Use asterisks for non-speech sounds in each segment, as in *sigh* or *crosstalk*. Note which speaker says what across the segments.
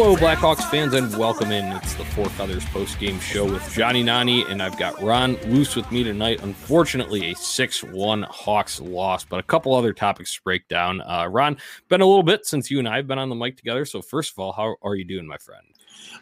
Speaker 1: Hello, Blackhawks fans, and welcome in. It's the Four Feathers post game show with Johnny Nani, and I've got Ron Loose with me tonight. Unfortunately, a 6 1 Hawks loss, but a couple other topics to break down. Uh, Ron, been a little bit since you and I have been on the mic together. So, first of all, how are you doing, my friend?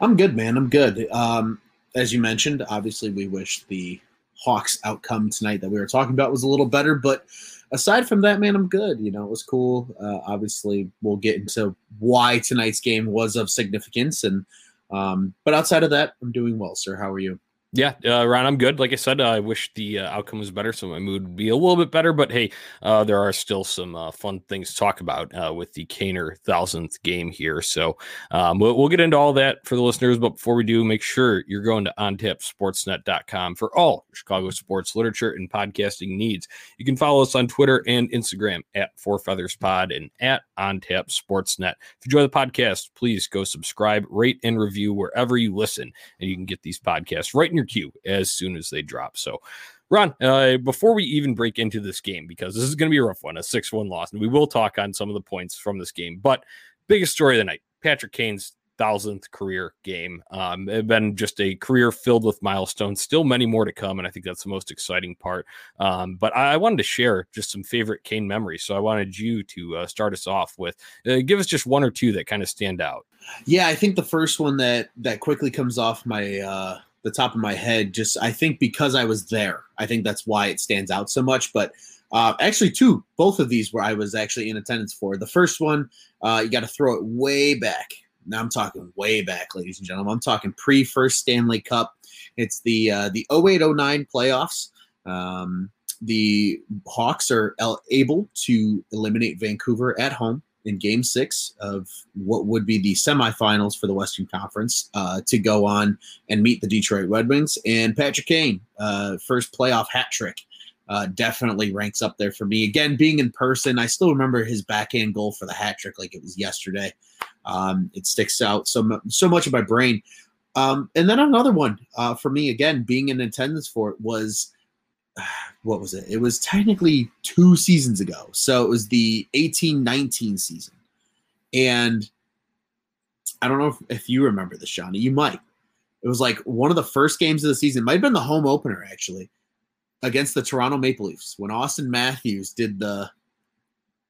Speaker 2: I'm good, man. I'm good. Um, as you mentioned, obviously, we wish the Hawks outcome tonight that we were talking about was a little better, but aside from that, man, I'm good. You know, it was cool. Uh, obviously, we'll get into why tonight's game was of significance, and um, but outside of that, I'm doing well, sir. How are you?
Speaker 1: Yeah, uh, Ron, I'm good. Like I said, uh, I wish the uh, outcome was better, so my mood would be a little bit better. But hey, uh, there are still some uh, fun things to talk about uh, with the Kaner thousandth game here. So um, we'll, we'll, get into all that for the listeners. But before we do, make sure you're going to ontapsportsnet.com for all Chicago sports literature and podcasting needs. You can follow us on Twitter and Instagram at Four Feathers Pod and at OnTap Sportsnet. If you enjoy the podcast, please go subscribe, rate, and review wherever you listen, and you can get these podcasts right in your queue as soon as they drop. So, Ron, uh, before we even break into this game, because this is going to be a rough one, a 6 1 loss, and we will talk on some of the points from this game. But biggest story of the night Patrick Kane's thousandth career game. Um, it's been just a career filled with milestones. Still many more to come, and I think that's the most exciting part. Um, but I, I, wanted to share just some favorite Kane memories, so I wanted you to uh, start us off with uh, give us just one or two that kind of stand out.
Speaker 2: Yeah, I think the first one that that quickly comes off my uh, the top of my head. Just I think because I was there, I think that's why it stands out so much. But uh, actually, two, both of these where I was actually in attendance for. The first one, uh, you got to throw it way back. Now I'm talking way back, ladies and gentlemen. I'm talking pre first Stanley Cup. It's the uh, the 0809 playoffs. Um, the Hawks are able to eliminate Vancouver at home in game six of what would be the semifinals for the Western Conference uh, to go on and meet the Detroit Red Wings. And Patrick Kane, uh, first playoff hat trick, uh, definitely ranks up there for me. Again, being in person, I still remember his backhand goal for the hat trick like it was yesterday. Um, it sticks out so, so much in my brain. Um, and then another one uh, for me, again, being in attendance for it was *sighs* what was it? It was technically two seasons ago. So it was the eighteen nineteen season. And I don't know if, if you remember this, Johnny. You might. It was like one of the first games of the season. It might have been the home opener, actually, against the Toronto Maple Leafs when Auston Matthews did the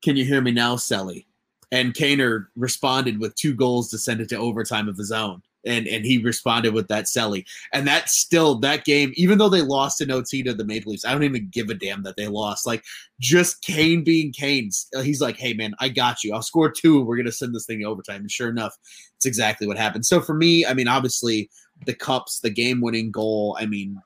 Speaker 2: Can You Hear Me Now, Selly? And Kaner responded with two goals to send it to overtime of his own and and he responded with that Selly. And that still that game, even though they lost in OT to the Maple Leafs, I don't even give a damn that they lost. Like just Kane being Kane, he's like, "Hey man, I got you. I'll score two. We're gonna send this thing to overtime." And sure enough, it's exactly what happened. So for me, I mean, obviously the cups, the game-winning goal. I mean,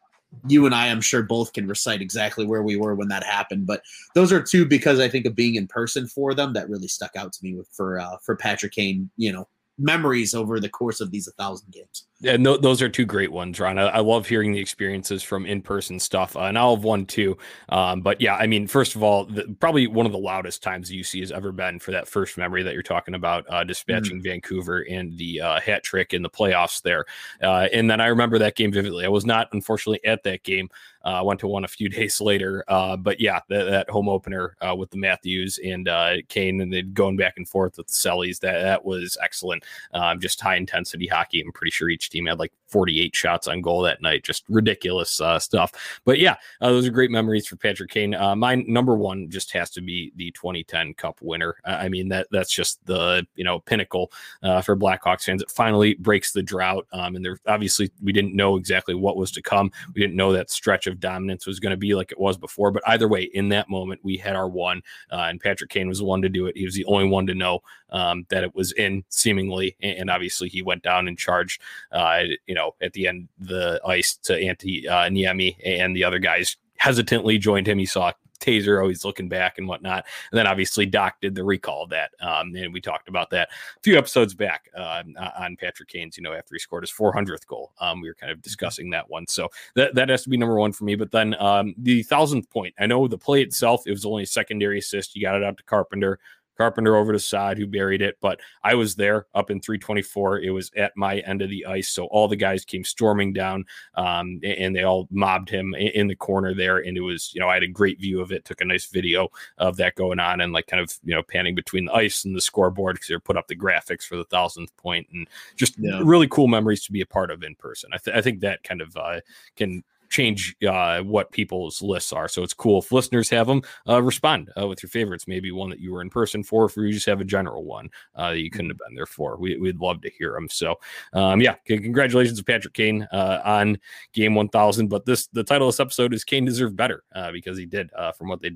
Speaker 2: you and I, I'm sure, both can recite exactly where we were when that happened. But those are two because I think of being in person for them that really stuck out to me with, for uh, for Patrick Kane. You know, memories over the course of these a thousand games.
Speaker 1: Yeah, no, those are two great ones, Ron. I, I love hearing the experiences from in person stuff, uh, and I'll have one too. Um, but yeah, I mean, first of all, the, probably one of the loudest times UC has ever been for that first memory that you're talking about, uh, dispatching mm. Vancouver and the uh, hat trick in the playoffs there. Uh, and then I remember that game vividly. I was not, unfortunately, at that game. Uh, I went to one a few *laughs* days later. Uh, but yeah, that, that home opener uh, with the Matthews and Kane and then going back and forth with the Sellies, that, that was excellent. Um, just high intensity hockey. I'm pretty sure each team had like 48 shots on goal that night. Just ridiculous uh, stuff. But yeah, uh, those are great memories for Patrick Kane. Uh, my number one just has to be the 2010 Cup winner. I mean that that's just the you know pinnacle uh, for Blackhawks fans. It finally breaks the drought. Um, and there obviously we didn't know exactly what was to come. We didn't know that stretch of dominance was going to be like it was before. But either way, in that moment, we had our one, uh, and Patrick Kane was the one to do it. He was the only one to know um, that it was in seemingly, and, obviously he went down and charged. Uh, you know, at the end the ice to Antti uh, Niemi and the other guys hesitantly joined him. He saw Tazer always looking back and whatnot. And then obviously Doc did the recall of that. Um, and we talked about that a few episodes back uh, on Patrick Kane's, you know, after he scored his 400th goal. Um, we were kind of discussing that one. So that, that has to be number one for me. But then um, the thousandth point, I know the play itself, it was only a secondary assist. You got it out to Carpenter. Carpenter over to Saad who buried it. But I was there up in 324. It was at my end of the ice. So all the guys came storming down um, and they all mobbed him in the corner there. And it was, you know, I had a great view of it, took a nice video of that going on and like kind of, you know, panning between the ice and the scoreboard because they put up the graphics for the thousandth point and just yeah. really cool memories to be a part of in person. I, th- I think that kind of uh, can change uh, what people's lists are. So it's cool if listeners have them. Uh, respond uh, with your favorites, maybe one that you were in person for, if you just have a general one uh, that you couldn't have been there for. We, would love to hear them. So um, yeah, congratulations to Patrick Kane uh, on game 1000. But this the title of this episode is Kane deserved better uh, because he did from what they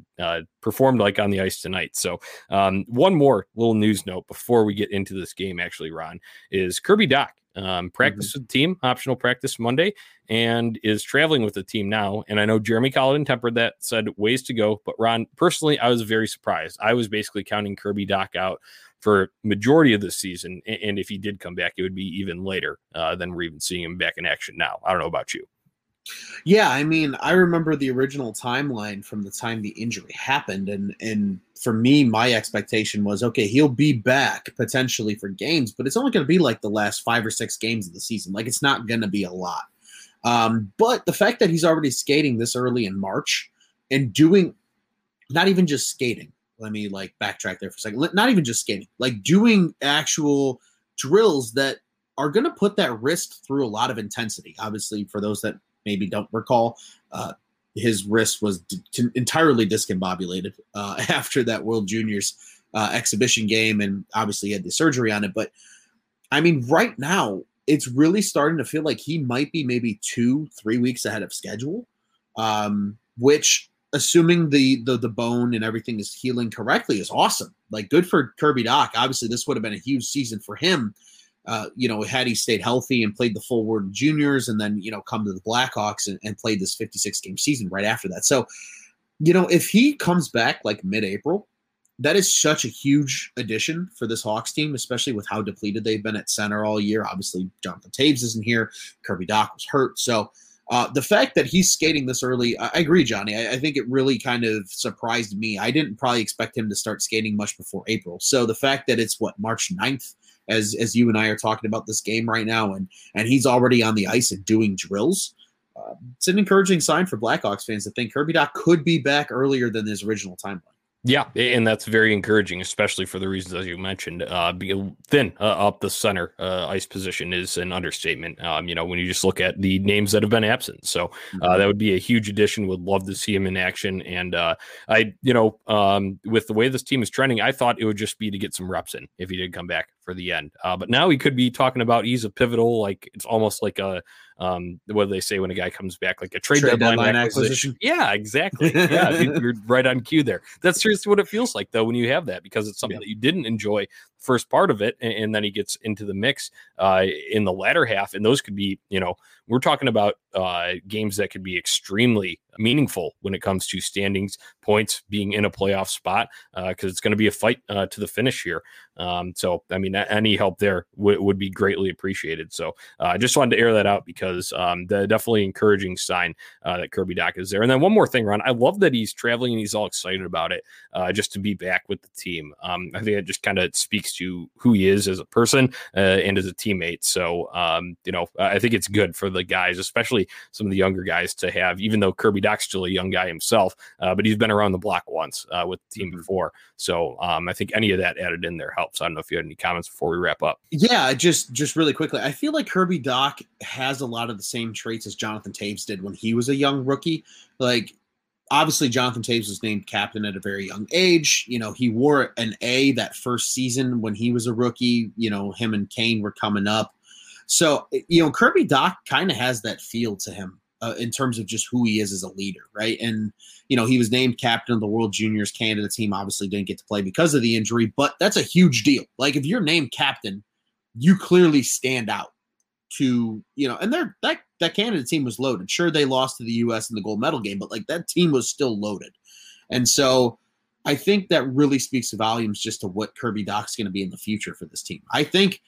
Speaker 1: performed like on the ice tonight. So um, one more little news note before we get into this game, actually, Ron, is Kirby Dach um, practice mm-hmm. with the team, optional practice Monday, and is traveling with the team now. And I know Jeremy Colliton tempered that, said ways to go. But Ron, personally, I was very surprised. I was basically counting Kirby Dach out for majority of the season, and if he did come back, it would be even later uh, than we're even seeing him back in action now. I don't know about you.
Speaker 2: Yeah, I mean, I remember the original timeline from the time the injury happened, and and for me, my expectation was okay, he'll be back potentially for games, but it's only going to be like the last five or six games of the season. Like it's not going to be a lot. Um, but the fact that he's already skating this early in March and doing not even just skating. Let me like backtrack there for a second. Not even just skating, like doing actual drills that are going to put that wrist through a lot of intensity. Obviously, for those that maybe don't recall, uh, his wrist was entirely discombobulated uh, *laughs* after that World Juniors uh, exhibition game, and obviously had the surgery on it. But I mean, right now it's really starting to feel like he might be maybe two, three weeks ahead of schedule, um, which assuming the, the the bone and everything is healing correctly is awesome. Like good for Kirby Dach. Obviously, this would have been a huge season for him uh, you know, had he stayed healthy and played the full World Juniors and then, you know, come to the Blackhawks and, and played this 56 game season right after that. So, you know, if he comes back like mid April, that is such a huge addition for this Hawks team, especially with how depleted they've been at center all year. Obviously, Jonathan Toews isn't here. Kirby Dach was hurt. So, uh, the fact that he's skating this early, I, I agree, Johnny. I, I, think it really kind of surprised me. I didn't probably expect him to start skating much before April. So the fact that it's what March 9th as as you and I are talking about this game right now, and and he's already on the ice and doing drills. Uh, it's an encouraging sign for Blackhawks fans to think Kirby Dach could be back earlier than his original timeline.
Speaker 1: Yeah, and that's very encouraging, especially for the reasons as you mentioned. Uh, thin uh, up the center uh, ice position is an understatement. Um, you know, when you just look at the names that have been absent, so uh, mm-hmm. that would be a huge addition. Would love to see him in action. And uh, I, you know, um, with the way this team is trending, I thought it would just be to get some reps in if he did come back for the end. Uh, but now he could be talking about he's a pivotal, like it's almost like a um, what do they say when a guy comes back, like a trade, trade deadline, deadline acquisition. acquisition. Yeah, exactly. Yeah, *laughs* you're right on cue there. That's seriously what it feels like though when you have that because it's something yeah. that you didn't enjoy first part of it, and, and then he gets into the mix uh, in the latter half, and those could be, you know, we're talking about uh, games that could be extremely meaningful when it comes to standings, points, being in a playoff spot, because uh, it's going to be a fight uh, to the finish here. Um, so, I mean, any help there w- would be greatly appreciated. So, uh, I just wanted to air that out because um, the definitely encouraging sign uh, that Kirby Dach is there. And then one more thing, Ron, I love that he's traveling and he's all excited about it, uh, just to be back with the team. Um, I think it just kind of speaks to who he is as a person uh, and as a teammate. So, um, you know, I think it's good for the guys, especially some of the younger guys, to have, even though Kirby Still a young guy himself, uh, but he's been around the block once uh, with the team mm-hmm. before. So, um, I think any of that added in there helps. I don't know if you had any comments before we wrap up.
Speaker 2: Yeah, just just really quickly, I feel like Kirby Dach has a lot of the same traits as Jonathan Toews did when he was a young rookie. Like obviously Jonathan Toews was named captain at a very young age. You know, he wore an A that first season when he was a rookie. You know, him and Kane were coming up. So, you know, Kirby Dach kind of has that feel to him uh, in terms of just who he is as a leader, right? And, you know, he was named captain of the World Juniors Canada team. Obviously, didn't get to play because of the injury, but that's a huge deal. Like, if you're named captain, you clearly stand out to, you know, and they're that that Canada team was loaded. Sure, they lost to the U.S. in the gold medal game, but like that team was still loaded. And so I think that really speaks volumes just to what Kirby Dach's going to be in the future for this team. I think,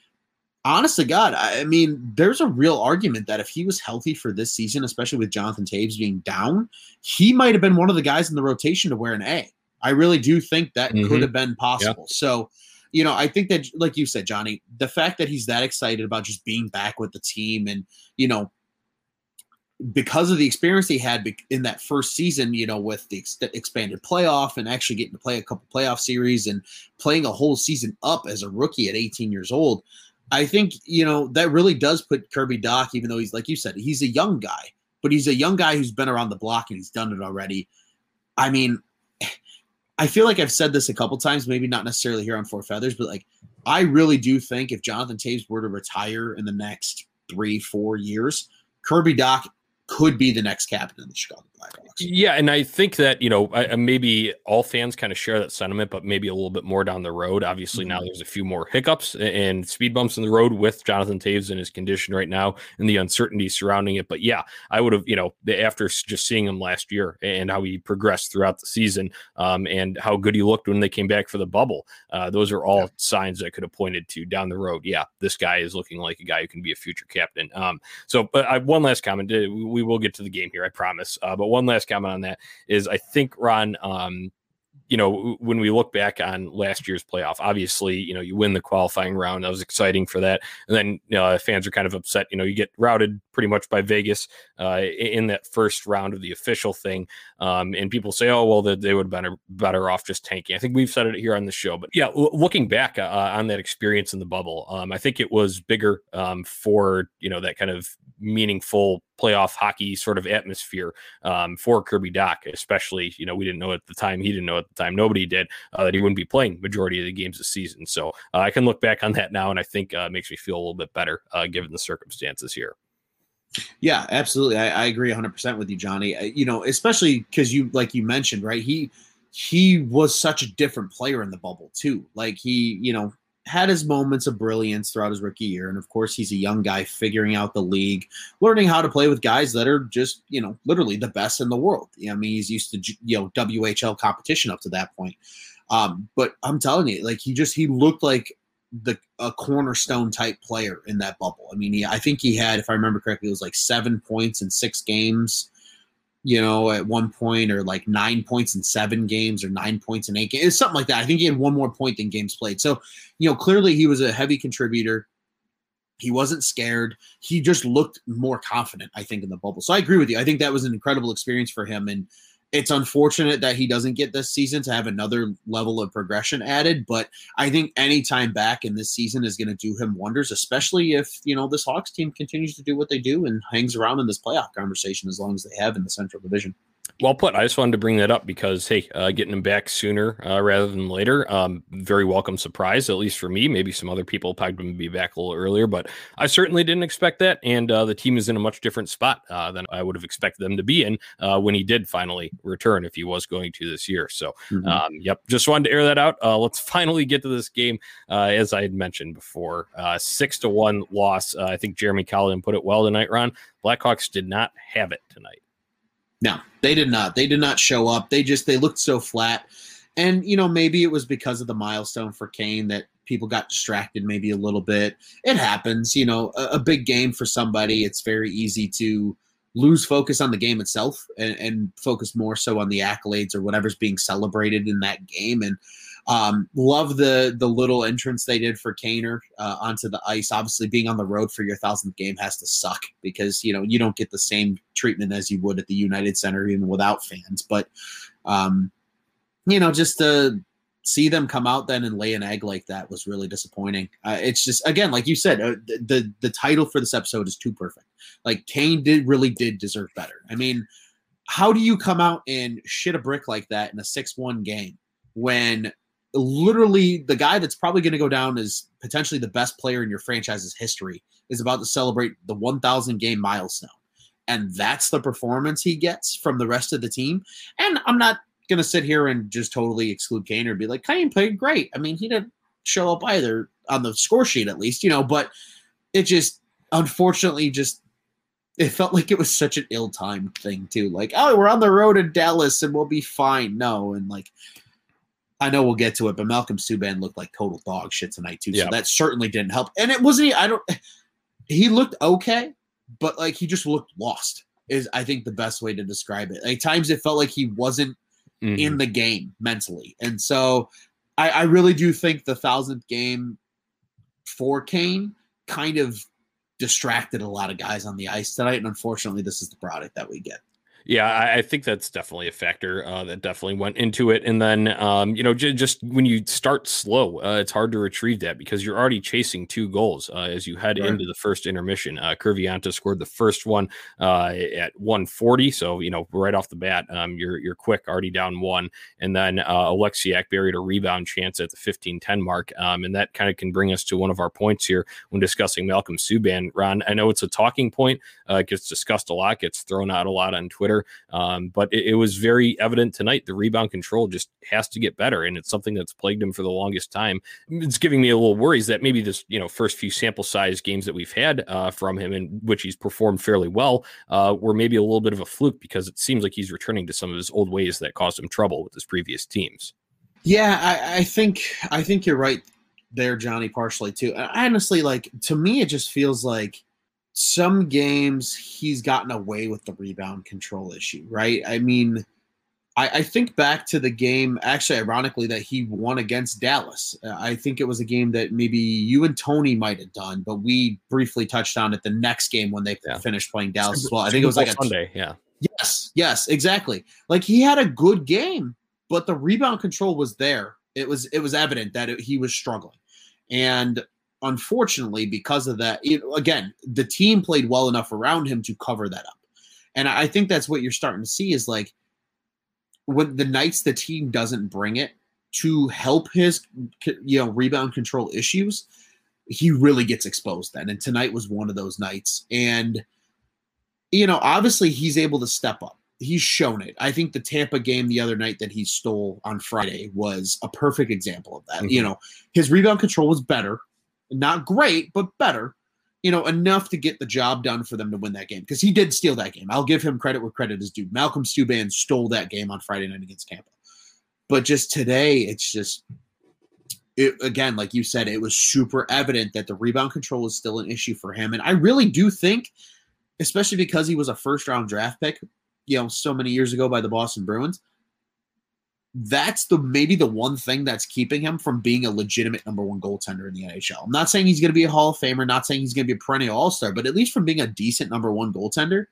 Speaker 2: honest to God, I mean, there's a real argument that if he was healthy for this season, especially with Jonathan Toews being down, he might have been one of the guys in the rotation to wear an A. I really do think that mm-hmm. could have been possible. Yeah. So, you know, I think that, like you said, Johnny, the fact that he's that excited about just being back with the team and, you know, because of the experience he had in that first season, you know, with the ex- expanded playoff and actually getting to play a couple playoff series and playing a whole season up as a rookie at 18 years old, I think, you know, that really does put Kirby Dach, even though he's, like you said, he's a young guy, but he's a young guy who's been around the block and he's done it already. I mean, *sighs* I feel like I've said this a couple times, maybe not necessarily here on Four Feathers, but like, I really do think if Jonathan Toews were to retire in the next three, four years, Kirby Dach could be the next captain of the Chicago Blackhawks.
Speaker 1: Yeah, and I think that you know I, maybe all fans kind of share that sentiment, but maybe a little bit more down the road. Obviously, mm-hmm. now there's a few more hiccups and speed bumps in the road with Jonathan Toews and his condition right now and the uncertainty surrounding it. But yeah, I would have you know after just seeing him last year and how he progressed throughout the season um, and how good he looked when they came back for the bubble. Uh, those are all yeah. signs that could have pointed to down the road. Yeah, this guy is looking like a guy who can be a future captain. Um, so, but I, one last comment. Uh, we will get to the game here, I promise. Uh, but one last comment on that is I think Ron, um, you know, when we look back on last year's playoff, obviously, you know, you win the qualifying round. That was exciting for that. And then you know, fans are kind of upset. You know, you get routed pretty much by Vegas uh, in that first round of the official thing. Um, and people say, oh, well, they, they would have been better off just tanking. I think we've said it here on the show. But yeah, looking back uh, on that experience in the bubble, um, I think it was bigger um, for, you know, that kind of meaningful playoff hockey sort of atmosphere um, for Kirby Dach, especially, you know, we didn't know at the time, he didn't know at the time, nobody did, uh, that he wouldn't be playing majority of the games this season. So uh, I can look back on that now and I think uh, makes me feel a little bit better uh, given the circumstances here.
Speaker 2: Yeah, absolutely. I, I agree 100% with you, Johnny. Uh, you know, especially because you, like you mentioned, right? He, he was such a different player in the bubble too. Like he, you know, had his moments of brilliance throughout his rookie year. And of course, he's a young guy figuring out the league, learning how to play with guys that are just, you know, literally the best in the world. I mean, he's used to, you know, WHL competition up to that point. Um, but I'm telling you, like, he just, he looked like the a cornerstone type player in that bubble. I mean, he, I think he had, if I remember correctly, it was like seven points in six games you know, at one point, or like nine points in seven games, or nine points in eight games, something like that. I think he had one more point than games played. So, you know, clearly he was a heavy contributor. He wasn't scared. He just looked more confident, I think, in the bubble. So I agree with you. I think that was an incredible experience for him. And it's unfortunate that he doesn't get this season to have another level of progression added, but I think any time back in this season is going to do him wonders, especially if, you know, this Hawks team continues to do what they do and hangs around in this playoff conversation as long as they have in the Central Division.
Speaker 1: Well put. I just wanted to bring that up because, hey, uh, getting him back sooner uh, rather than later, um, very welcome surprise, at least for me. Maybe some other people probably would be back a little earlier, but I certainly didn't expect that. And uh, the team is in a much different spot uh, than I would have expected them to be in uh, when he did finally return, if he was going to this year. So, mm-hmm. um, yep, just wanted to air that out. Uh, let's *laughs* finally get to this game. as I had mentioned before, six to one loss. I think Jeremy Colliton put it well tonight, Ron. Blackhawks did not have it tonight.
Speaker 2: No, they did not. They did not show up. They just they looked so flat. And you know, maybe it was because of the milestone for Kane that people got distracted maybe a little bit. It happens, you know, a, a big game for somebody, it's very easy to lose focus on the game itself and, and, focus more so on the accolades or whatever's being celebrated in that game. And um, love the the little entrance they did for Kaner uh, onto the ice. Obviously, being on the road for your thousandth game has to suck because you know you don't get the same treatment as you would at the United Center even without fans. But um, you know, just to see them come out then and lay an egg like that was really disappointing. Uh, it's just again, like you said, uh, the, the the title for this episode is too perfect. Like Kane did really did deserve better. I mean, how do you come out and shit a brick like that in a six one game when literally the guy that's probably going to go down as potentially the best player in your franchise's history is about to celebrate the 1000 game milestone. And that's the performance he gets from the rest of the team. And i'm not going to sit here and just totally exclude kane or be like kane played great. I mean he didn't show up either on the score sheet at least you know but it just unfortunately just it felt like it was such an ill-timed thing too. Like oh we're on the road in dallas and we'll be fine. No and like I know we'll get to it, but Malcolm Subban looked like total dog shit tonight too. So that certainly didn't help. And it wasn't. I don't. He looked okay, but like he just looked lost. Is I think the best way to describe it. Like times it felt like he wasn't mm-hmm. in the game mentally. And so I, I really do think the thousandth game for Kane kind of distracted a lot of guys on the ice tonight. And unfortunately, this is the product that we get.
Speaker 1: Yeah, I, I, think that's definitely a factor uh, that definitely went into it. And then, um, you know, j- just when you start slow, uh, it's hard to retrieve that because you're already chasing two goals uh, as you head right. into the first intermission. Uh, Kiviranta scored the first one uh, at 140, so you know right off the bat, um, you're you're quick, already down one, and then uh, Oleksiak buried a rebound chance at the 15-10 mark, um, and that kind of can bring us to one of our points here when discussing Malcolm Subban. Ron, I know it's a talking point, uh, it gets discussed a lot, gets thrown out a lot on Twitter. Um, but it, it, was very evident tonight the rebound control just has to get better, and it's something that's plagued him for the longest time. It's giving me a little worries that maybe this you know first few sample size games that we've had uh, from him, in which he's performed fairly well, uh, were maybe a little bit of a fluke because it seems like he's returning to some of his old ways that caused him trouble with his previous teams.
Speaker 2: Yeah, I, I think I think you're right there, Johnny, partially too. Honestly, like to me, it just feels like some games he's gotten away with the rebound control issue, right? I mean, I, I, think back to the game, actually, ironically, that he won against Dallas. I think it was a game that maybe you and Tony might have done, but we briefly touched on it the next game when they yeah. finished playing Dallas as well. I think it was like a
Speaker 1: Sunday, yeah.
Speaker 2: Yes, yes, exactly. Like he had a good game, but the rebound control was there. It was it was evident that it, he was struggling. And unfortunately, because of that, it, again, the team played well enough around him to cover that up. And I think that's what you're starting to see is like when the nights the team doesn't bring it to help his you know rebound control issues, he really gets exposed then. And tonight was one of those nights. And you know, obviously he's able to step up. He's shown it. I think the Tampa game the other night that he stole on Friday was a perfect example of that. Mm-hmm. You know, his rebound control was better not great, but better, you know, enough to get the job done for them to win that game. Because he did steal that game. I'll give him credit where credit is due. Malcolm Subban stole that game on Friday night against Tampa. But just today, it's just it, again, like you said, it was super evident that the rebound control is still an issue for him. And I really do think, especially because he was a first round draft pick, you know, so many years ago by the Boston Bruins, that's the maybe the one thing that's keeping him from being a legitimate number one goaltender in the NHL. I'm not saying he's going to be a Hall of Famer, not saying he's going to be a perennial All Star, but at least from being a decent number one goaltender,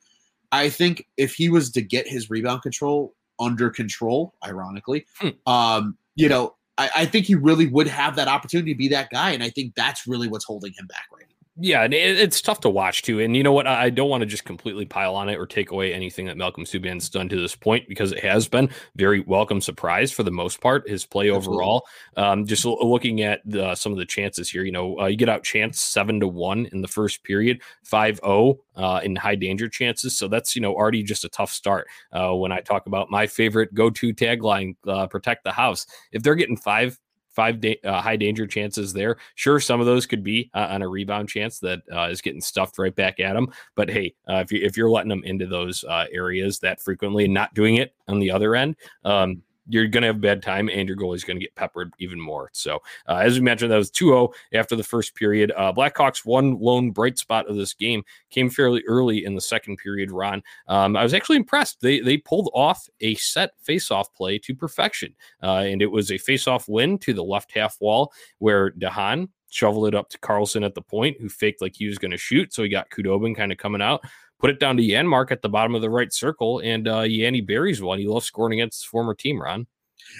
Speaker 2: I think if he was to get his rebound control under control, ironically, hmm. um, you know, I, I think he really would have that opportunity to be that guy, and I think that's really what's holding him back right now.
Speaker 1: Yeah, and it, it's tough to watch too. And you know what? I don't want to just completely pile on it or take away anything that Malcolm Subban's done to this point because it has been very welcome surprise for the most part. His play Absolutely. overall, um, just looking at the, some of the chances here, you know, uh, you get out chance seven to one in the first period, 5-0 uh, in high danger chances. So that's you know already just a tough start. Uh, when I talk about my favorite go-to tagline, uh, "Protect the house," if they're getting five five da- uh, high danger chances there. Sure, some of those could be uh, on a rebound chance that uh, is getting stuffed right back at them. But hey, uh, if you if you're letting them into those uh, areas that frequently and not doing it on the other end, um, you're going to have bad time and your goalie is going to get peppered even more. So, uh, as we mentioned, that was 2 0 after the first period. Uh, Blackhawks' one lone bright spot of this game came fairly early in the second period, Ron. Um, I was actually impressed. They, they pulled off a set face-off play to perfection, uh, and it was a face-off win to the left half wall where de Haan shoveled it up to Carlson at the point, who faked like he was going to shoot. So he got Khudobin kind of coming out put it down to Janmark at the bottom of the right circle, and uh, Yanni buries one. He loves scoring against his former team, Ron.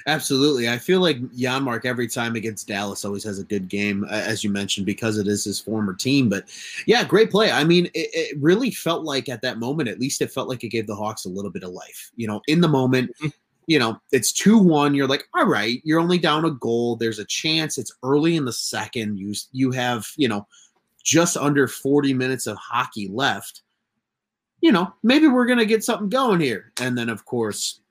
Speaker 2: Absolutely. I feel like Janmark every time against Dallas always has a good game, as you mentioned, because it is his former team. But yeah, great play. I mean, it, it, really felt like at that moment, at least it felt like it gave the Hawks a little bit of life. You know, in the moment, mm-hmm. you know, it's 2 1. You're like, all right, you're only down a goal. There's a chance. It's early in the second. You, you have, you know, just under 40 minutes of hockey left you know, maybe we're going to get something going here. And then, of course,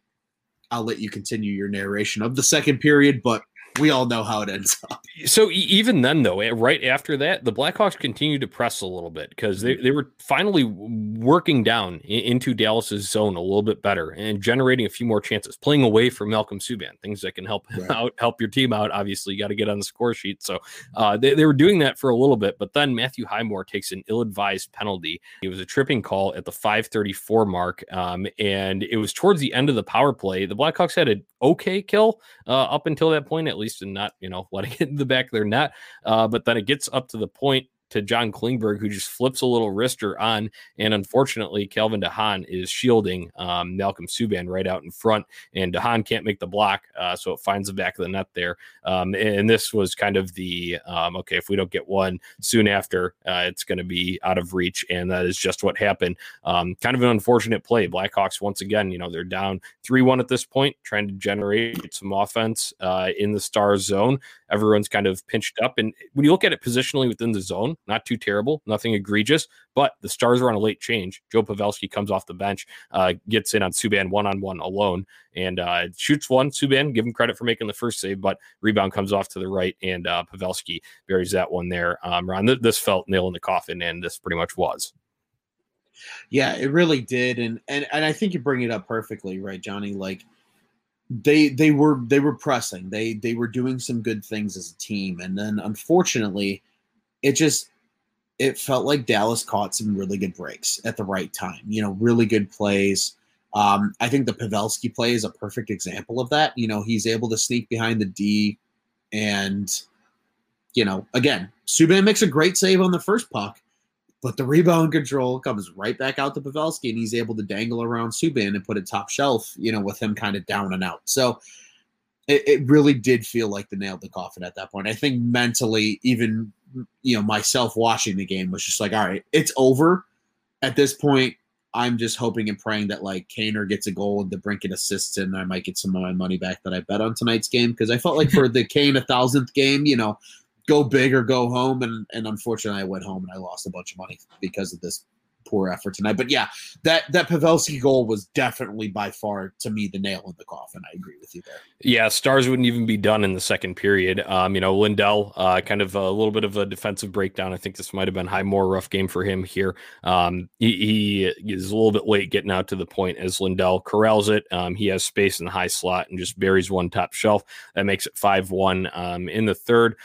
Speaker 2: I'll let you continue your narration of the second period, but we all know how it ends up.
Speaker 1: So even then, though, eh, right after that, the Blackhawks continued to press a little bit because they, they were finally working down into Dallas's zone a little bit better and generating a few more chances, playing away from Malcolm Subban, things that can help right. *laughs* out, help your team out. Obviously, you got to get on the score sheet. So uh, they, they were doing that for a little bit, but then Matthew Highmore takes an ill-advised penalty. It was a tripping call at the 534 mark, um, and it was towards the end of the power play. The Blackhawks had an okay kill uh, up until that point, at least, and not you know *laughs* letting it in the back of their net. Uh, but then it gets up to the point to John Klingberg, who just flips a little wrister on. And unfortunately, Calvin DeHaan is shielding um, Malcolm Subban right out in front, and DeHaan can't make the block. Uh, so it finds the back of the net there. Um, and this was kind of the um, okay, if we don't get one soon after, uh, it's going to be out of reach. And that is just what happened. Um, kind of an unfortunate play. Blackhawks, once again, you know, they're down 3 1 at this point, trying to generate some offense uh, in the star zone. Everyone's kind of pinched up. And when you look at it positionally within the zone, not too terrible, nothing egregious, but the Stars are on a late change. Joe Pavelski comes off the bench, uh, gets in on Subban one on one alone, and uh, shoots one. Subban, give him credit for making the first save, but rebound comes off to the right, and uh, Pavelski buries that one there. Um, Ron, th- this felt nail in the coffin, and this pretty much was.
Speaker 2: Yeah, it really did, and and and I think you bring it up perfectly, right, Johnny? Like they they were they were pressing, they they were doing some good things as a team, and then unfortunately, it just it felt like Dallas caught some really good breaks at the right time. You know, really good plays. Um, I think the Pavelski play is a perfect example of that. You know, he's able to sneak behind the D, and you know, again, Subban makes a great save on the first puck, but the rebound control comes right back out to Pavelski, and he's able to dangle around Subban and put it top shelf. You know, with him kind of down and out. So it, it really did feel like the nail in the coffin at that point. I think mentally, even you know, myself watching the game was just like, all right, it's over. At this point, I'm just hoping and praying that like Kaner gets a goal and DeBrincat assists and I might get some of my money back that I bet on tonight's game because I felt like for *laughs* the Kane a thousandth game, you know, go big or go home and and unfortunately I went home and I lost a bunch of money because of this poor effort tonight. But yeah, that that Pavelski goal was definitely by far to me the nail in the coffin. I agree with you there.
Speaker 1: Yeah, Stars wouldn't even be done in the second period. Um, you know, Lindell, uh, kind of a little bit of a defensive breakdown. I think this might have been Highmore rough game for him here. Um, he, he, is a little bit late getting out to the point as Lindell corrals it. Um, he has space in the high slot and just buries one top shelf. That makes it five one um, in the third.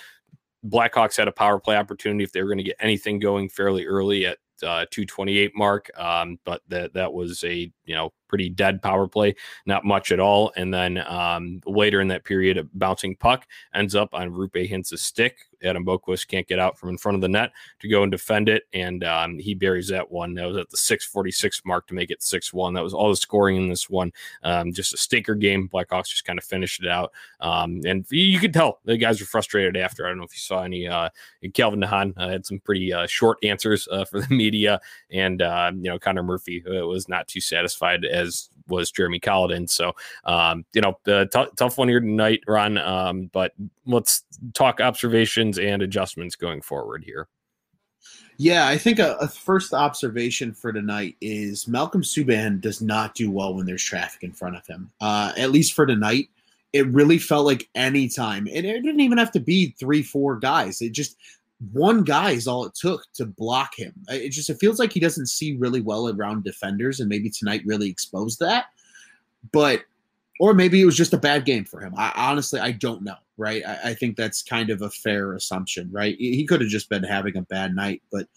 Speaker 1: Blackhawks had a power play opportunity if they were going to get anything going fairly early at uh, 228 mark. Um, but that that was a you know pretty dead power play, not much at all. And then um, later in that period, a bouncing puck ends up on Roope Hintz's stick. Adam Boqvist can't get out from in front of the net to go and defend it, and um, he buries that one. That was at the 6:46 mark to make it 6-1. That was all the scoring in this one. Um, just a stinker game. Blackhawks just kind of finished it out, um, and you could tell the guys were frustrated after. I don't know if you saw any. Uh, Calvin DeHaan uh, had some pretty uh, short answers uh, for the *laughs* media, and uh, you know Connor Murphy was not too satisfied as was Jeremy Colliton. So, um, you know, the t- tough one here tonight, Ron. Um, but let's talk observations and adjustments going forward here.
Speaker 2: Yeah, I think a, a, first observation for tonight is Malcolm Subban does not do well when there's traffic in front of him. Uh, at least for tonight, it really felt like any time, and it didn't even have to be three, four guys. It just one guy is all it took to block him. It just it feels like he doesn't see really well around defenders, and maybe tonight really exposed that. But or maybe it was just a bad game for him. I honestly I don't know. Right? I, I think that's kind of a fair assumption. Right? He could have just been having a bad night, but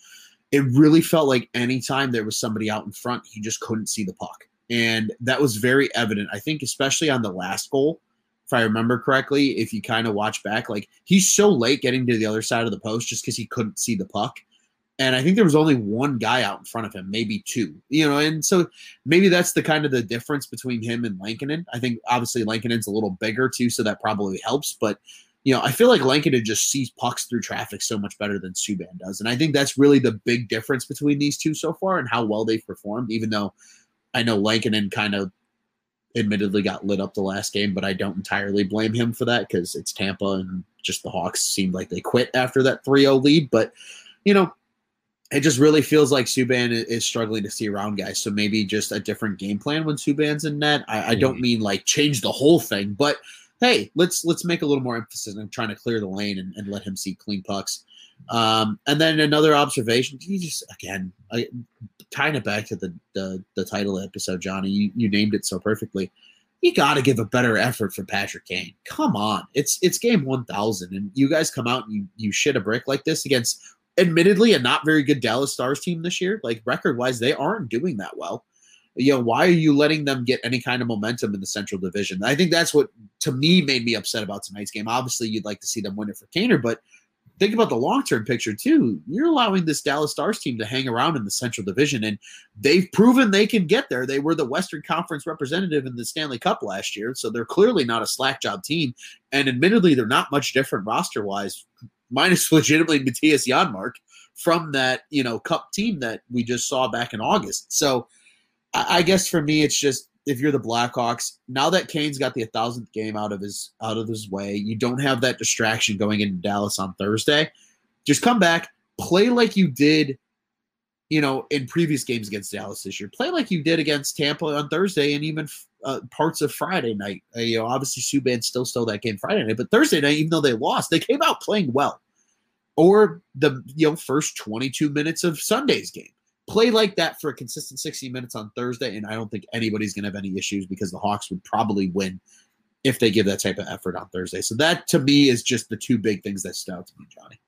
Speaker 2: it really felt like anytime there was somebody out in front, he just couldn't see the puck, and that was very evident. I think especially on the last goal if I remember correctly, if you kind of watch back, like he's so late getting to the other side of the post just because he couldn't see the puck. And I think there was only one guy out in front of him, maybe two, you know, and so maybe that's the kind of the difference between him and Lankinen. I think obviously Lankinen's a little bigger too, so that probably helps. But you know, I feel like Lankinen just sees pucks through traffic so much better than Subban does. And I think that's really the big difference between these two so far and how well they've performed, even though I know Lankinen kind of admittedly got lit up the last game, but I don't entirely blame him for that because it's Tampa and just the Hawks seemed like they quit after that 3 0 lead. But, you know, it just really feels like Subban is struggling to see around guys. So maybe just a different game plan when Subban's in net. I, I don't mm-hmm. mean like change the whole thing, but hey, let's let's make a little more emphasis on trying to clear the lane and, and let him see clean pucks. Um, and then another observation, you just again I, tying it back to the, the the title episode, Johnny. You, you named it so perfectly. You got to give a better effort for Patrick Kane. Come on, it's it's game one thousand, and you guys come out and you you shit a brick like this against, admittedly, a not very good Dallas Stars team this year. Like record wise, they aren't doing that well you know, why are you letting them get any kind of momentum in the Central Division? I think that's what, to me, made me upset about tonight's game. Obviously, you'd like to see them win it for Kaner, but think about the long term picture too. You're allowing this Dallas Stars team to hang around in the Central Division, and they've proven they can get there. They were the Western Conference representative in the Stanley Cup last year, so they're clearly not a slack job team. And admittedly, they're not much different roster wise, minus *laughs* legitimately Mattias Janmark from that you know Cup team that we just saw back in August. So I guess for me, it's just if you're the Blackhawks, now that Kane's got the thousandth game out of his out of his way, you don't have that distraction going into Dallas on Thursday. Just come back, play like you did, you know, in previous games against Dallas this year. Play like you did against Tampa on Thursday and even uh, parts of Friday night. Uh, you know, obviously Subban still stole that game Friday night, but Thursday night, even though they lost, they came out playing well. Or the you know first 22 minutes of Sunday's game play like that for a consistent 60 minutes on Thursday, and I don't think anybody's going to have any issues because the Hawks would probably win if they give that type of effort on Thursday. So that to me is just the two big things that stood out to me, Johnny.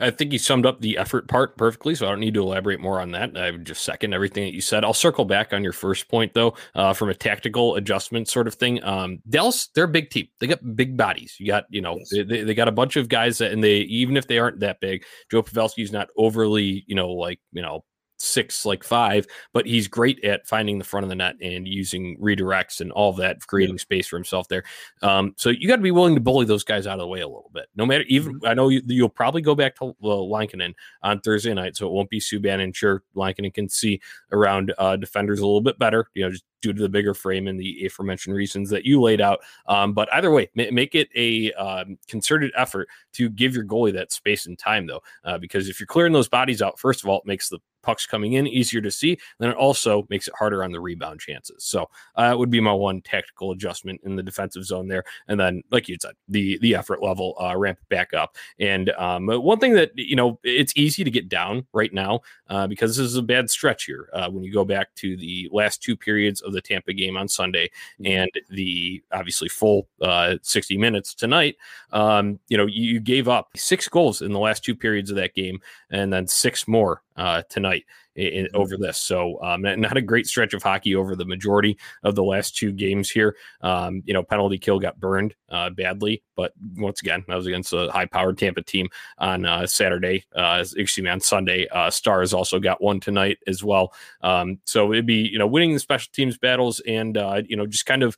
Speaker 1: I think you summed up the effort part perfectly, so I don't need to elaborate more on that. I would just second everything that you said. I'll circle back on your first point, though, uh, from a tactical adjustment sort of thing. Um, Dallas, they're a big team. They got big bodies. You got, you know, yes. they, they got a bunch of guys that, and they even if they aren't that big, Joe Pavelski's not overly, you know, like you know, six like five, but he's great at finding the front of the net and using redirects and all that, creating yeah. space for himself there. Um, so you got to be willing to bully those guys out of the way a little bit. No matter, even mm-hmm. I know you, will probably go back to uh, Lankinen on Thursday night, so it won't be Subban. And sure, Lankinen can see around uh, defenders a little bit better. You know, just due to the bigger frame and the aforementioned reasons that you laid out. Um, but either way, make it a um, concerted effort to give your goalie that space and time, though, uh, because if you're clearing those bodies out, first of all, it makes the pucks coming in easier to see. Then it also makes it harder on the rebound chances. So uh, that would be my one tactical adjustment in the defensive zone there. And then, like you said, the the effort level uh, ramp back up. And um, one thing that you know it's easy to get down right now uh, because this is a bad stretch here. Uh, when you go back to the last two periods of the Tampa game on Sunday mm-hmm. and the obviously full uh, 60 minutes tonight, um, you know you gave up six goals in the last two periods of that game, and then six more uh, tonight in, mm-hmm. over this. So um, not a great stretch of hockey over the majority of the last two games here. Um, you know, penalty kill got burned uh, badly, but once again, that was against a high-powered Tampa team on uh, Saturday. Uh, excuse me, on Sunday. Uh, Stars also got one tonight as well. Um, so it'd be you know winning the special teams battles and uh, you know just kind of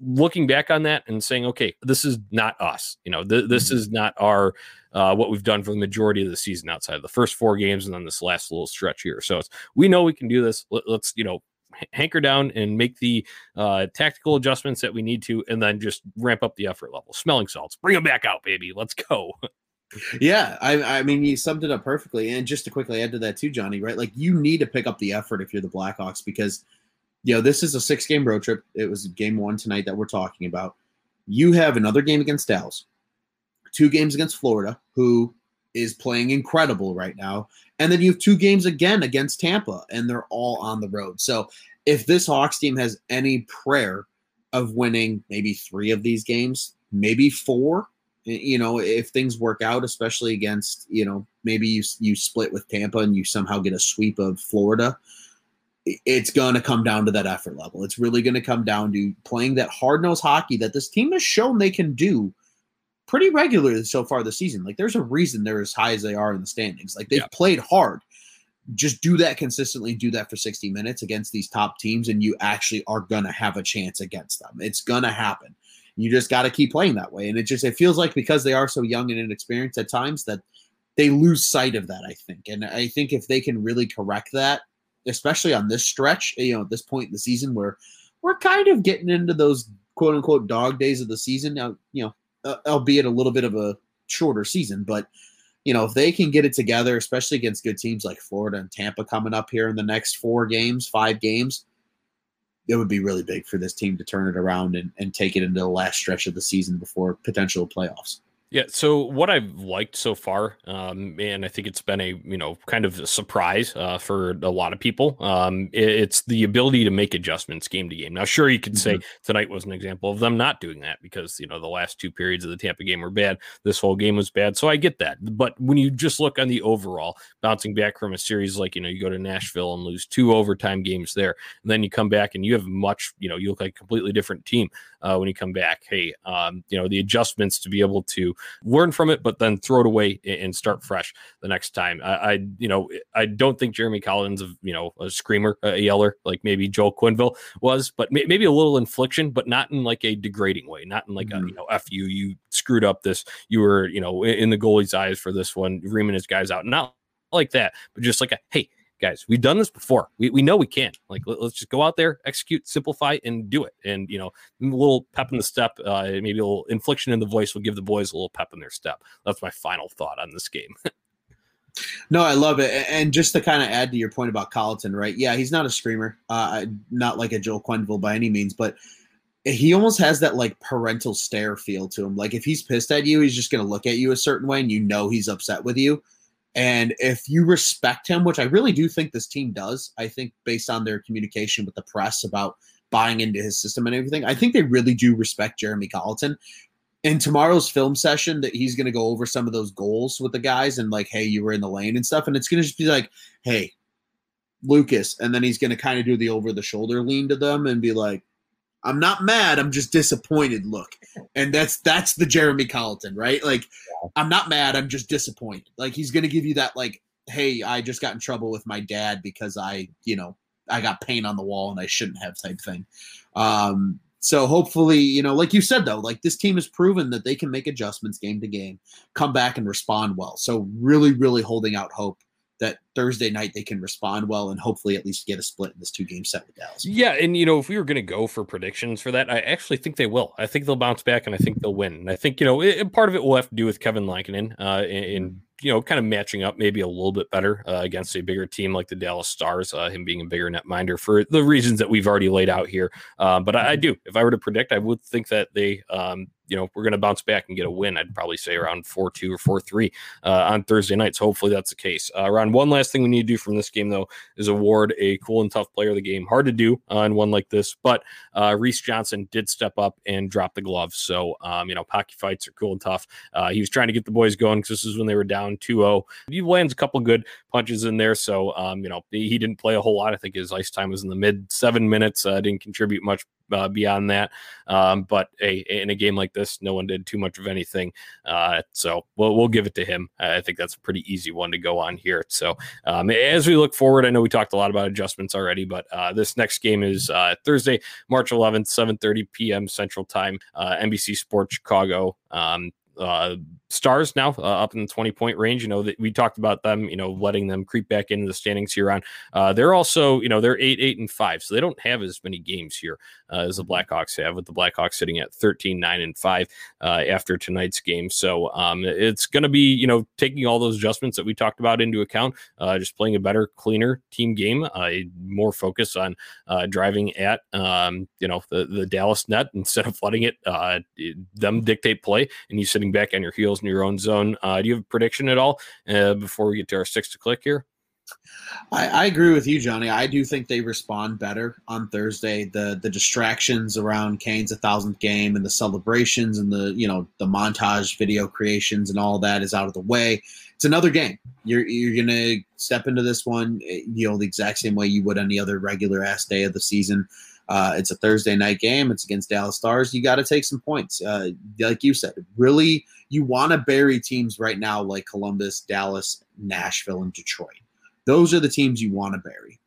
Speaker 1: looking back on that and saying, okay, this is not us. You know, th- this mm-hmm. is not our uh, what we've done for the majority of the season outside of the first four games and then this last little stretch here. So it's we know we can do this. Let, us you know hanker down and make the uh, tactical adjustments that we need to, and then just ramp up the effort level. Smelling salts, bring them back out, baby. Let's go. *laughs*
Speaker 2: yeah, I, I mean, you summed it up perfectly. And just to quickly add to that too, Johnny, right? Like you need to pick up the effort if you're the Blackhawks because you know this is a six game road trip. It was game one tonight that we're talking about. You have another game against Dallas two games against Florida, who is playing incredible right now. And then you have two games again against Tampa, and they're all on the road. So if this Hawks team has any prayer of winning maybe three of these games, maybe four, you know, if things work out, especially against, you know, maybe you, you split with Tampa and you somehow get a sweep of Florida, it's going to come down to that effort level. It's really going to come down to playing that hard nosed hockey that this team has shown they can do pretty regularly so far this season. Like there's a reason they're as high as they are in the standings. Like they've yeah. played hard. Just do that consistently, do that for 60 minutes against these top teams, and you actually are gonna have a chance against them. It's gonna happen. You just got to keep playing that way. And it just it feels like because they are so young and inexperienced at times that they lose sight of that, I think. And I think if they can really correct that, especially on this stretch, you know, at this point in the season where we're kind of getting into those quote unquote dog days of the season. Now, you know, uh, albeit a little bit of a shorter season. But you know, if they can get it together, especially against good teams like Florida and Tampa coming up here in the next four games, five games, it would be really big for this team to turn it around and, and take it into the last stretch of the season before potential playoffs.
Speaker 1: Yeah. So what I've liked so far, um, and I think it's been a you know kind of a surprise uh, for a lot of people. Um, it's the ability to make adjustments game to game. Now, sure, you could mm-hmm. say tonight was an example of them not doing that because you know the last two periods of the Tampa game were bad. This whole game was bad, so I get that. But when you just look on the overall, bouncing back from a series like you know you go to Nashville and lose two overtime games there, and then you come back and you have much you know you look like a completely different team uh, when you come back. Hey, um, you know the adjustments to be able to learn from it, but then throw it away and start fresh the next time. I, I you know, I don't think Jeremy Colliton, of you know, a screamer, a yeller like maybe Joel Quenneville was, but may, maybe a little infliction, but not in like a degrading way, not in like mm-hmm. a you know, f you, you screwed up this, you were you know in the goalie's eyes for this one, reaming his guys out, not like that, but just like a hey, guys, we've done this before. We, we know we can. Like, let, us just go out there, execute, simplify, and do it. And, you know, a little pep in the step, uh, maybe a little infliction in the voice will give the boys a little pep in their step. That's my final thought on this game. *laughs*
Speaker 2: no, I love it. And just to kind of add to your point about Colliton, right? Yeah, he's not a screamer, uh, not like a Joel Quenneville by any means, but he almost has that like parental stare feel to him. Like if he's pissed at you, he's just going to look at you a certain way and you know he's upset with you and if you respect him, which I really do think this team does, I think based on their communication with the press about buying into his system and everything, I think they really do respect Jeremy Colliton. In tomorrow's film session, that he's going to go over some of those goals with the guys and like, hey, you were in the lane and stuff, and it's going to just be like, hey, Lucas, and then he's going to kind of do the over the shoulder lean to them and be like, I'm not mad. I'm just disappointed. Look, and that's that's the Jeremy Colliton, right? Like, I'm not mad. I'm just disappointed. Like he's gonna give you that like, hey, I just got in trouble with my dad because I, you know, I got paint on the wall and I shouldn't have type thing. Um, so hopefully, you know, like you said though, like this team has proven that they can make adjustments game to game, come back and respond well. So really, really holding out hope that Thursday night they can respond well and hopefully at least get a split in this two game set with Dallas.
Speaker 1: Yeah, and you know if we were going to go for predictions for that, I actually think they will. I think they'll bounce back and I think they'll win. And I think you know it, part of it will have to do with Kevin Lankinen uh, in you know, kind of matching up maybe a little bit better uh, against a bigger team like the Dallas Stars, uh, him being a bigger net minder for the reasons that we've already laid out here. Um, but I, I, mm-hmm. do, if I were to predict, I would think that they, um, you know, we're going to bounce back and get a win. I'd probably say around 4 2 or 4 3 uh, on Thursday nights. hopefully that's the case. Uh, around one last thing we need to do from this game, though, is award a cool and tough player of the game. Hard to do on one like this, but uh, Reese Johnson did step up and drop the gloves. So, um, you know, hockey fights are cool and tough. Uh, he was trying to get the boys going because this is when they were down 2 0. He lands a couple good punches in there. So, um, you know, he, he, didn't play a whole lot. I think his ice time was in the mid seven minutes. Uh, didn't contribute much uh, beyond that. Um, but a, in a game like this, no one did too much of anything. Uh, so we'll, we'll give it to him. I think that's a pretty easy one to go on here. So um, as we look forward, I know we talked a lot about adjustments already, but uh, this next game is uh, Thursday, March 11th, 7:30 p.m. Central Time, uh, NBC Sports Chicago. Um, uh, stars now uh, up in the 20 point range. You know, that we talked about them, you know, letting them creep back into the standings here on. Uh, they're also, you know, they're eight, eight, and five. So they don't have as many games here uh, as the mm-hmm. Blackhawks have, with the Blackhawks sitting at 13, nine, and five uh, after tonight's game. So um, it's going to be, you know, taking all those adjustments that we talked about into account, uh, just playing a better, cleaner team game, uh, more focus on driving at, um, you know, the, the Dallas net instead of letting it them dictate play and you sitting back on your heels in your own zone. Uh, do you have a prediction at all uh, before we get to our stick to click here?
Speaker 2: I, I, agree with you, Johnny. I do think they respond better on Thursday. The the distractions around Kane's a thousandth game and the celebrations and the you know the montage video creations and all that is out of the way. It's another game. You're you're gonna step into this one, eh, you know, the exact same way you would any other regular ass day of the season. Uh, it's a Thursday night game. It's against Dallas Stars. You got to take some points. Uh, like you said, really, you want to bury teams right now like Columbus, Dallas, Nashville, and Detroit. Those are the teams you want to bury.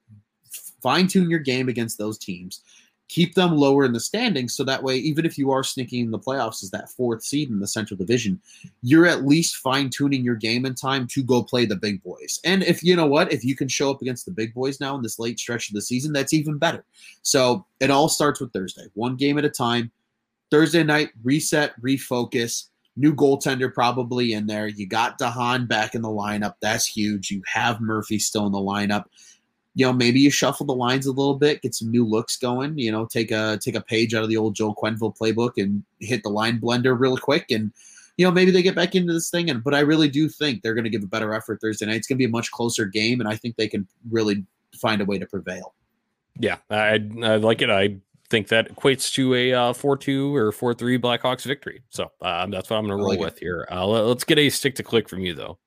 Speaker 2: Fine tune your game against those teams. Keep them lower in the standings so that way even if you are sneaking in the playoffs as that fourth seed in the central division you're at least fine-tuning your game in time to go play the big boys. And if you know what if you can show up against the big boys now in this late stretch of the season that's even better. So it all starts with thursday one game at a time. Thursday night reset refocus new goaltender probably in there you got de Haan back in the lineup that's huge you have murphy still in the lineup you know, maybe you shuffle the lines a little bit, get some new looks going. You know, take a take a page out of the old Joe Quenneville playbook and hit the line blender real quick, and you know maybe they get back into this thing. And but I really do think they're going to give a better effort Thursday night. It's going to be a much closer game, and I think they can really find a way to prevail.
Speaker 1: Yeah, I, I like it. I think that equates to a uh, four two or four three Blackhawks victory. So um, that's what I'm going to roll like with it. here. Uh, let, us get a stick to click from you though.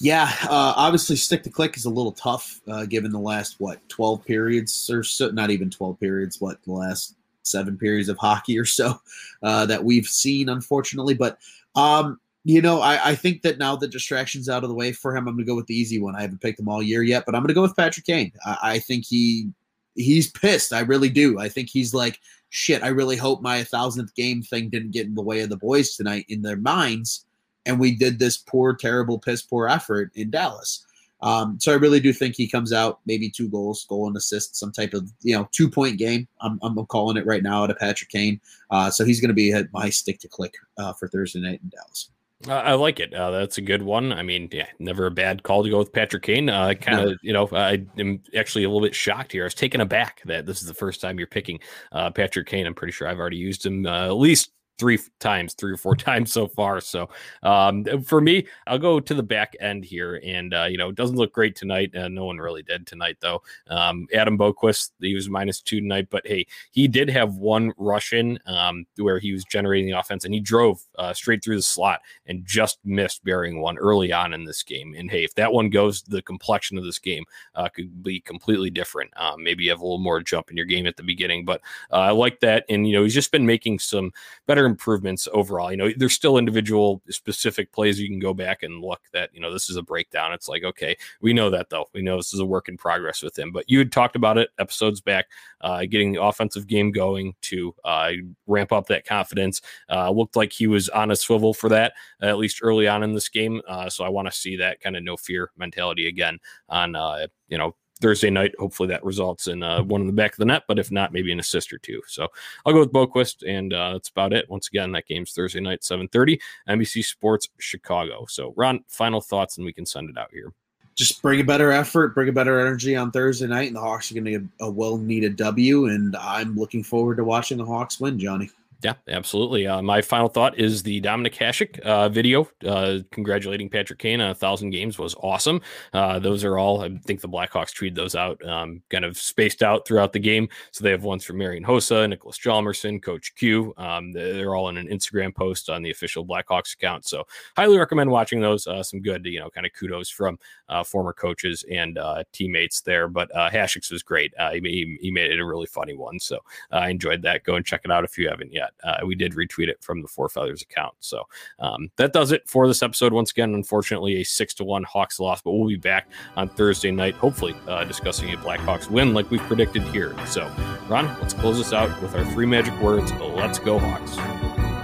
Speaker 2: Yeah, uh, obviously, stick to click is a little tough uh, given the last what twelve periods or so. Not even twelve periods. What the last seven periods of hockey or so uh, that we've seen, unfortunately. But um, you know, I, I, think that now the distraction's out of the way for him. I'm going to go with the easy one. I haven't picked him all year yet, but I'm going to go with Patrick Kane. I, I, think he he's pissed. I really do. I think he's like, shit. I really hope my thousandth game thing didn't get in the way of the boys tonight in their minds and we did this poor, terrible, piss poor effort in Dallas. Um, so I really do think he comes out maybe two goals, goal and assist, some type of you know two point game. I'm, I'm calling it right now to Patrick Kane. Uh, so he's going to be my stick to click uh, for Thursday night in Dallas.
Speaker 1: Uh, I like it. Uh, that's a good one. I mean, yeah, never a bad call to go with Patrick Kane. Uh, kind of, no. you know, I am actually a little bit shocked here. I was taken aback that this is the first time you're picking uh, Patrick Kane. I'm pretty sure I've already used him uh, at least three times, three or four *laughs* times so far. So um, for me, I'll go to the back end here, and uh, you know, it doesn't look great tonight. Uh, no one really did tonight, though. Um, Adam Boqvist, he was minus two tonight, but hey, he did have one Russian um, where he was generating the offense, and he drove uh, straight through the slot and just missed burying one early on in this game. And hey, if that one goes, the complexion of this game uh, could be completely different. Um, maybe you have a little more jump in your game at the beginning, but uh, I like that. And you know, he's just been making some better improvements overall. You know, there's still individual specific plays you can go back and look that, you know, this is a breakdown. It's like, okay, we know that though. We know this is a work in progress with him. But you had talked about it episodes back, uh, getting the offensive game going to uh, ramp up that confidence. Uh, looked like he was on a swivel for that, at least early on in this game. Uh, so I want to see that kind of no fear mentality again on, uh, you know, Thursday night. Hopefully that results in uh, one in the back of the net, but if not, maybe an assist or two. So I'll go with Boqvist, and uh, that's about it. Once again, that game's Thursday night, 7.30, NBC Sports Chicago. So Ron, final thoughts, and we can send it out here.
Speaker 2: Just bring a better effort, bring a better energy on Thursday night, and the Hawks are going to get a well-needed W, and I'm looking forward to watching the Hawks win, Johnny.
Speaker 1: Yeah, absolutely. Uh, my final thought is the Dominik Hasek uh, video uh, congratulating Patrick Kane on a thousand games was awesome. Uh, those are all, I think the Blackhawks tweeted those out um, kind of spaced out throughout the game. So they have ones from Marian Hossa, Nicholas Hjalmarsson, Coach Q. Um, they're all in an Instagram post on the official Blackhawks account. So highly recommend watching those. Uh, some good, you know, kind of kudos from uh, former coaches and teammates there. But uh, Hasek's was great. He, he, made it a really funny one. So I enjoyed that. Go and check it out if you haven't yet. Uh, we did retweet it from the Four Feathers account. So um, that does it for this episode. Once again, unfortunately, a six to one Hawks loss, but we'll be back on Thursday night, hopefully uh, discussing a Blackhawks win like we've predicted here. So, Ron, let's close this out with our three magic words. Let's go Hawks.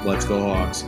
Speaker 2: Let's go Hawks.